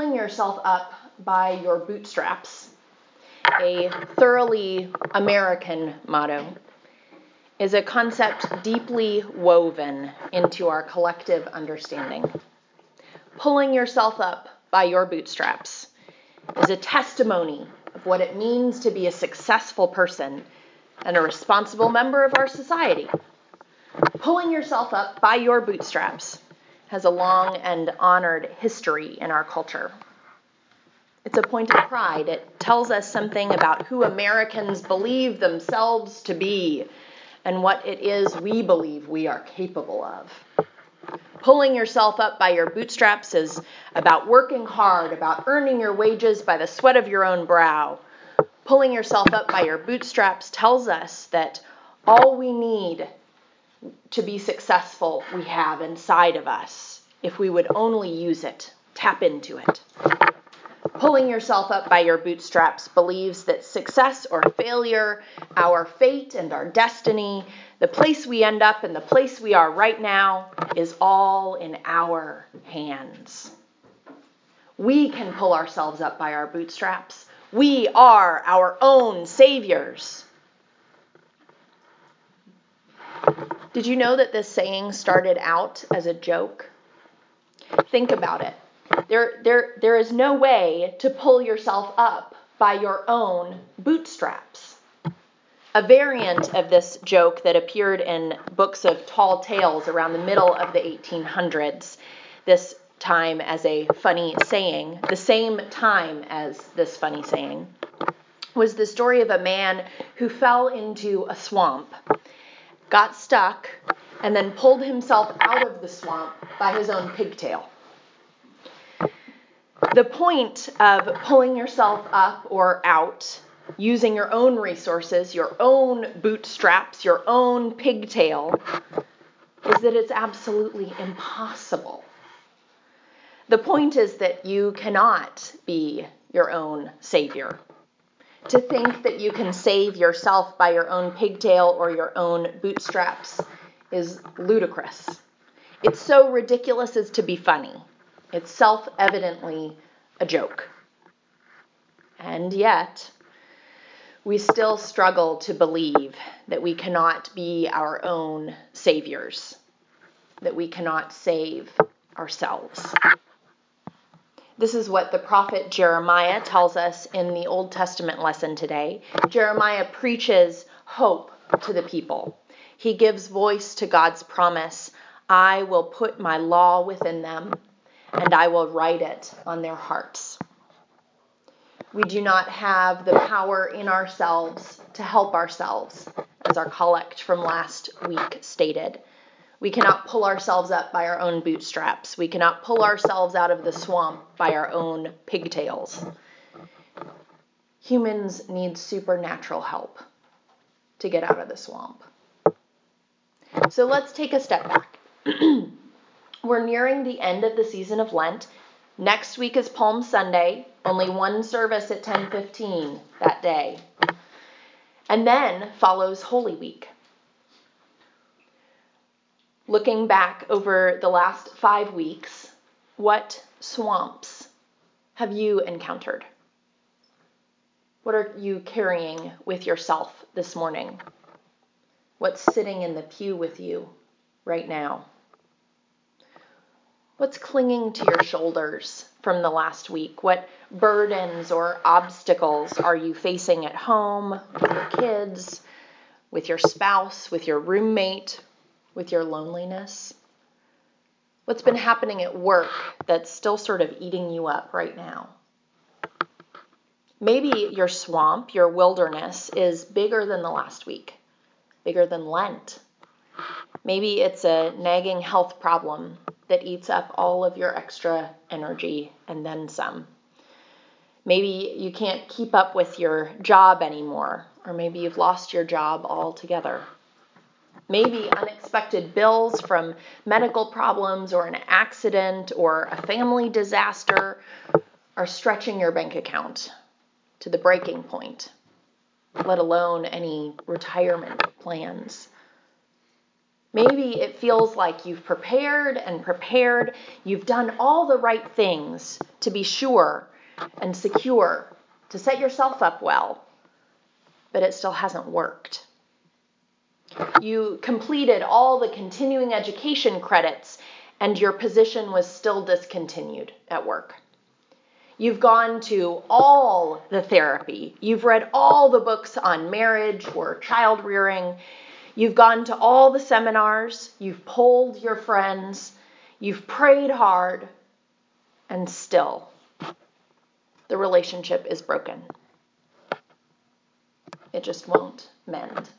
pulling yourself up by your bootstraps, a thoroughly American motto, is a concept deeply woven into our collective understanding. Pulling yourself up by your bootstraps is a testimony of what it means to be a successful person and a responsible member of our society. Pulling yourself up by your bootstraps has a long and honored history in our culture. It's a point of pride. It tells us something about who Americans believe themselves to be and what it is we believe we are capable of. Pulling yourself up by your bootstraps is about working hard, about earning your wages by the sweat of your own brow. Pulling yourself up by your bootstraps tells us that all we need to be successful we have inside of us if we would only use it, tap into it. Pulling yourself up by your bootstraps believes that success or failure, our fate and our destiny, the place we end up and the place we are right now is all in our hands. We can pull ourselves up by our bootstraps. We are our own saviors. Did you know that this saying started out as a joke? Think about it. There, there, there is no way to pull yourself up by your own bootstraps. A variant of this joke that appeared in books of tall tales around the middle of the 1800s, this time as a funny saying, the same time as this funny saying, was the story of a man who fell into a swamp, got stuck, and then pulled himself out of the swamp by his own pigtail. The point of pulling yourself up or out using your own resources, your own bootstraps, your own pigtail, is that it's absolutely impossible. The point is that you cannot be your own savior. To think that you can save yourself by your own pigtail or your own bootstraps is ludicrous. It's so ridiculous as to be funny. It's self evidently a joke. And yet, we still struggle to believe that we cannot be our own saviors, that we cannot save ourselves. This is what the prophet Jeremiah tells us in the Old Testament lesson today. Jeremiah preaches hope to the people. He gives voice to God's promise I will put my law within them, and I will write it on their hearts. We do not have the power in ourselves to help ourselves, as our collect from last week stated. We cannot pull ourselves up by our own bootstraps. We cannot pull ourselves out of the swamp by our own pigtails. Humans need supernatural help to get out of the swamp. So let's take a step back. We're nearing the end of the season of Lent, Next week is Palm Sunday, only one service at 10:15 that day. And then follows Holy Week. Looking back over the last 5 weeks, what swamps have you encountered? What are you carrying with yourself this morning? What's sitting in the pew with you right now? What's clinging to your shoulders from the last week? What burdens or obstacles are you facing at home, with your kids, with your spouse, with your roommate, with your loneliness? What's been happening at work that's still sort of eating you up right now? Maybe your swamp, your wilderness, is bigger than the last week, bigger than Lent. Maybe it's a nagging health problem that eats up all of your extra energy and then some. Maybe you can't keep up with your job anymore, or maybe you've lost your job altogether. Maybe unexpected bills from medical problems or an accident or a family disaster are stretching your bank account to the breaking point, let alone any retirement plans. Maybe it feels like you've prepared and prepared. You've done all the right things to be sure and secure, to set yourself up well, but it still hasn't worked. You completed all the continuing education credits and your position was still discontinued at work. You've gone to all the therapy. You've read all the books on marriage or child rearing. You've gone to all the seminars. You've polled your friends. You've prayed hard. And still, the relationship is broken. It just won't mend.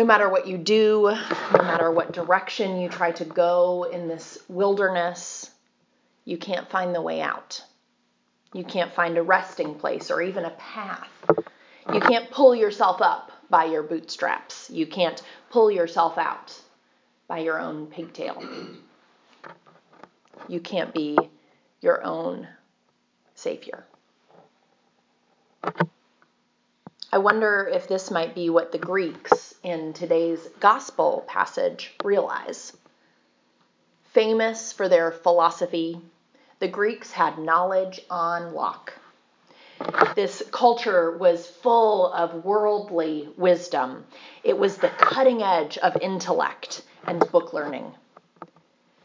No matter what you do, no matter what direction you try to go in this wilderness, you can't find the way out. You can't find a resting place or even a path. You can't pull yourself up by your bootstraps. You can't pull yourself out by your own pigtail. You can't be your own savior. I wonder if this might be what the Greeks in today's gospel passage realize. Famous for their philosophy, the Greeks had knowledge on lock. This culture was full of worldly wisdom. It was the cutting edge of intellect and book learning.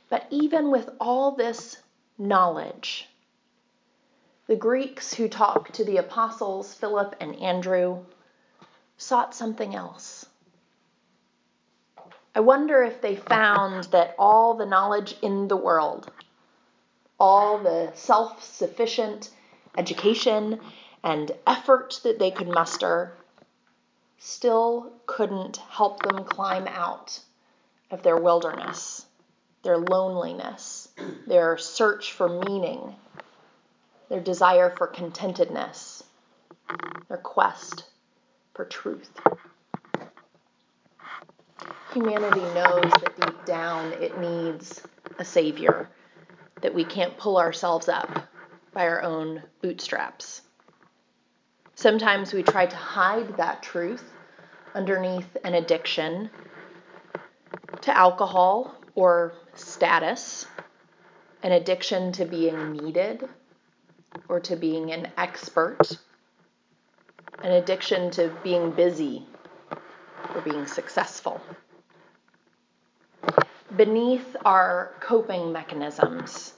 But even with all this knowledge, the Greeks who talked to the apostles, Philip and Andrew, sought something else. I wonder if they found that all the knowledge in the world, all the self sufficient education and effort that they could muster, still couldn't help them climb out of their wilderness, their loneliness, their search for meaning, their desire for contentedness, their quest for truth humanity knows that deep down it needs a savior, that we can't pull ourselves up by our own bootstraps. Sometimes we try to hide that truth underneath an addiction to alcohol or status, an addiction to being needed or to being an expert, an addiction to being busy or being successful beneath our coping mechanisms,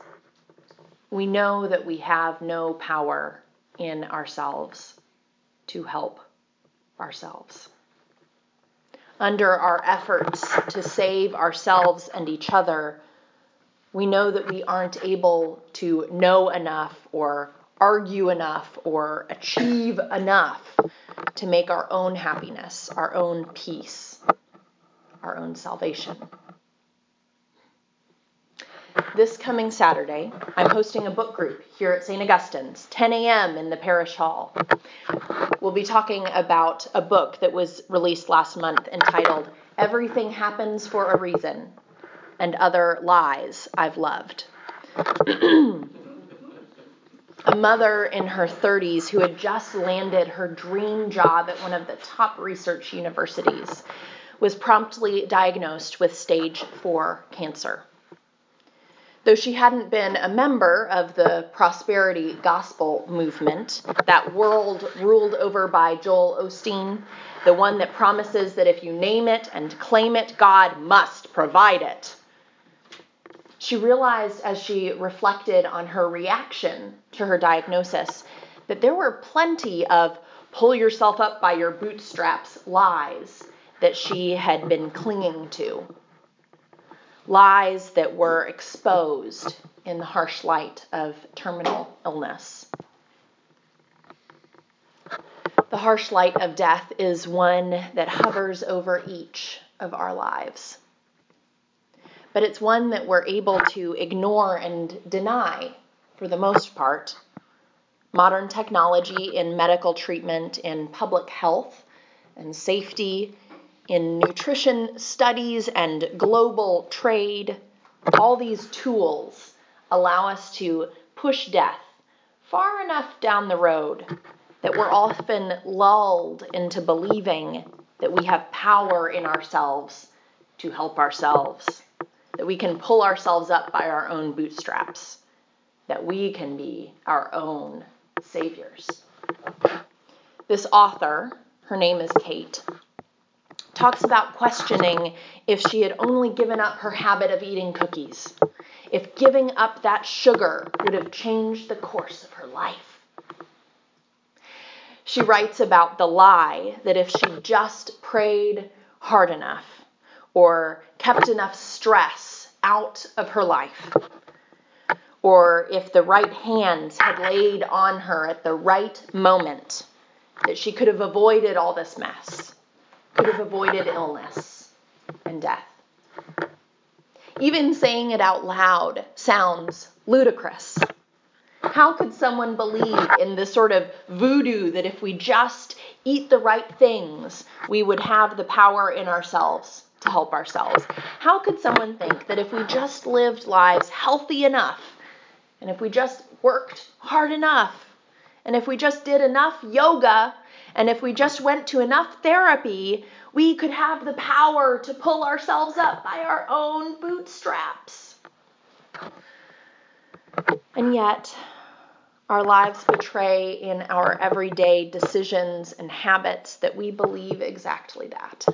we know that we have no power in ourselves to help ourselves. Under our efforts to save ourselves and each other, we know that we aren't able to know enough or argue enough or achieve enough to make our own happiness, our own peace, our own salvation. This coming Saturday, I'm hosting a book group here at St. Augustine's, 10 a.m. in the parish hall. We'll be talking about a book that was released last month entitled Everything Happens for a Reason and Other Lies I've Loved. a mother in her 30s who had just landed her dream job at one of the top research universities was promptly diagnosed with stage 4 cancer. Though she hadn't been a member of the prosperity gospel movement, that world ruled over by Joel Osteen, the one that promises that if you name it and claim it, God must provide it. She realized as she reflected on her reaction to her diagnosis that there were plenty of pull yourself up by your bootstraps lies that she had been clinging to lies that were exposed in the harsh light of terminal illness. The harsh light of death is one that hovers over each of our lives. But it's one that we're able to ignore and deny for the most part. Modern technology in medical treatment, in public health and safety, in nutrition studies and global trade. All these tools allow us to push death far enough down the road that we're often lulled into believing that we have power in ourselves to help ourselves, that we can pull ourselves up by our own bootstraps, that we can be our own saviors. This author, her name is Kate, talks about questioning if she had only given up her habit of eating cookies, if giving up that sugar would have changed the course of her life. She writes about the lie that if she just prayed hard enough or kept enough stress out of her life, or if the right hands had laid on her at the right moment, that she could have avoided all this mess could have avoided illness and death. Even saying it out loud sounds ludicrous. How could someone believe in this sort of voodoo that if we just eat the right things, we would have the power in ourselves to help ourselves? How could someone think that if we just lived lives healthy enough, and if we just worked hard enough, and if we just did enough yoga, and if we just went to enough therapy, we could have the power to pull ourselves up by our own bootstraps. And yet, our lives betray in our everyday decisions and habits that we believe exactly that.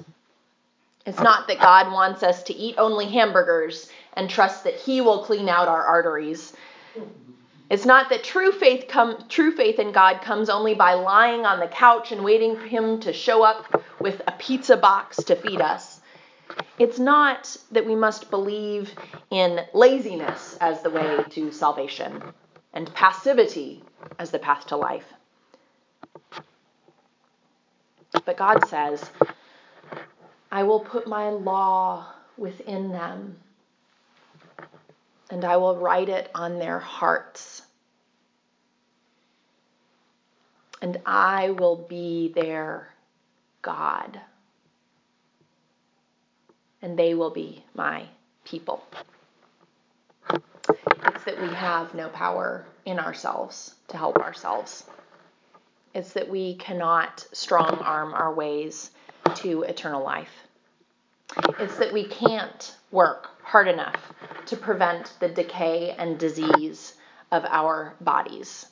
It's not that God wants us to eat only hamburgers and trust that He will clean out our arteries it's not that true faith come, true faith in God comes only by lying on the couch and waiting for him to show up with a pizza box to feed us. It's not that we must believe in laziness as the way to salvation and passivity as the path to life. But God says, I will put my law within them and I will write it on their hearts. And I will be their God. And they will be my people. It's that we have no power in ourselves to help ourselves. It's that we cannot strong arm our ways to eternal life. It's that we can't work hard enough to prevent the decay and disease of our bodies.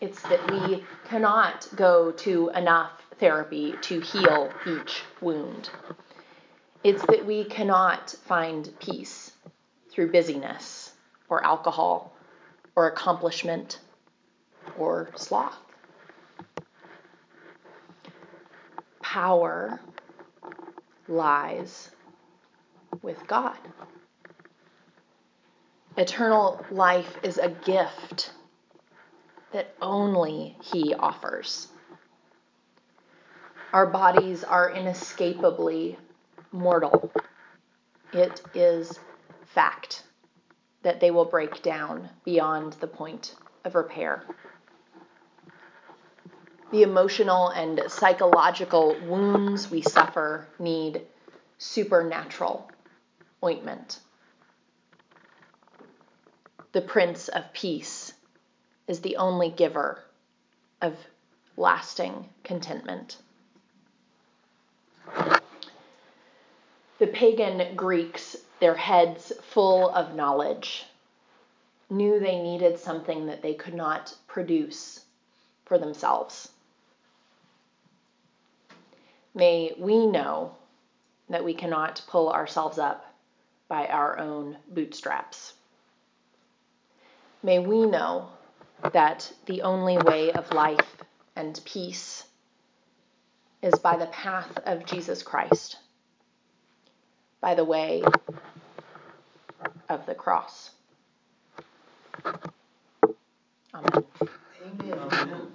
It's that we cannot go to enough therapy to heal each wound. It's that we cannot find peace through busyness or alcohol or accomplishment or sloth. Power lies with God. Eternal life is a gift that only He offers. Our bodies are inescapably mortal. It is fact that they will break down beyond the point of repair. The emotional and psychological wounds we suffer need supernatural ointment. The Prince of Peace is the only giver of lasting contentment. The pagan Greeks, their heads full of knowledge, knew they needed something that they could not produce for themselves. May we know that we cannot pull ourselves up by our own bootstraps. May we know that the only way of life and peace is by the path of Jesus Christ, by the way of the cross. Amen.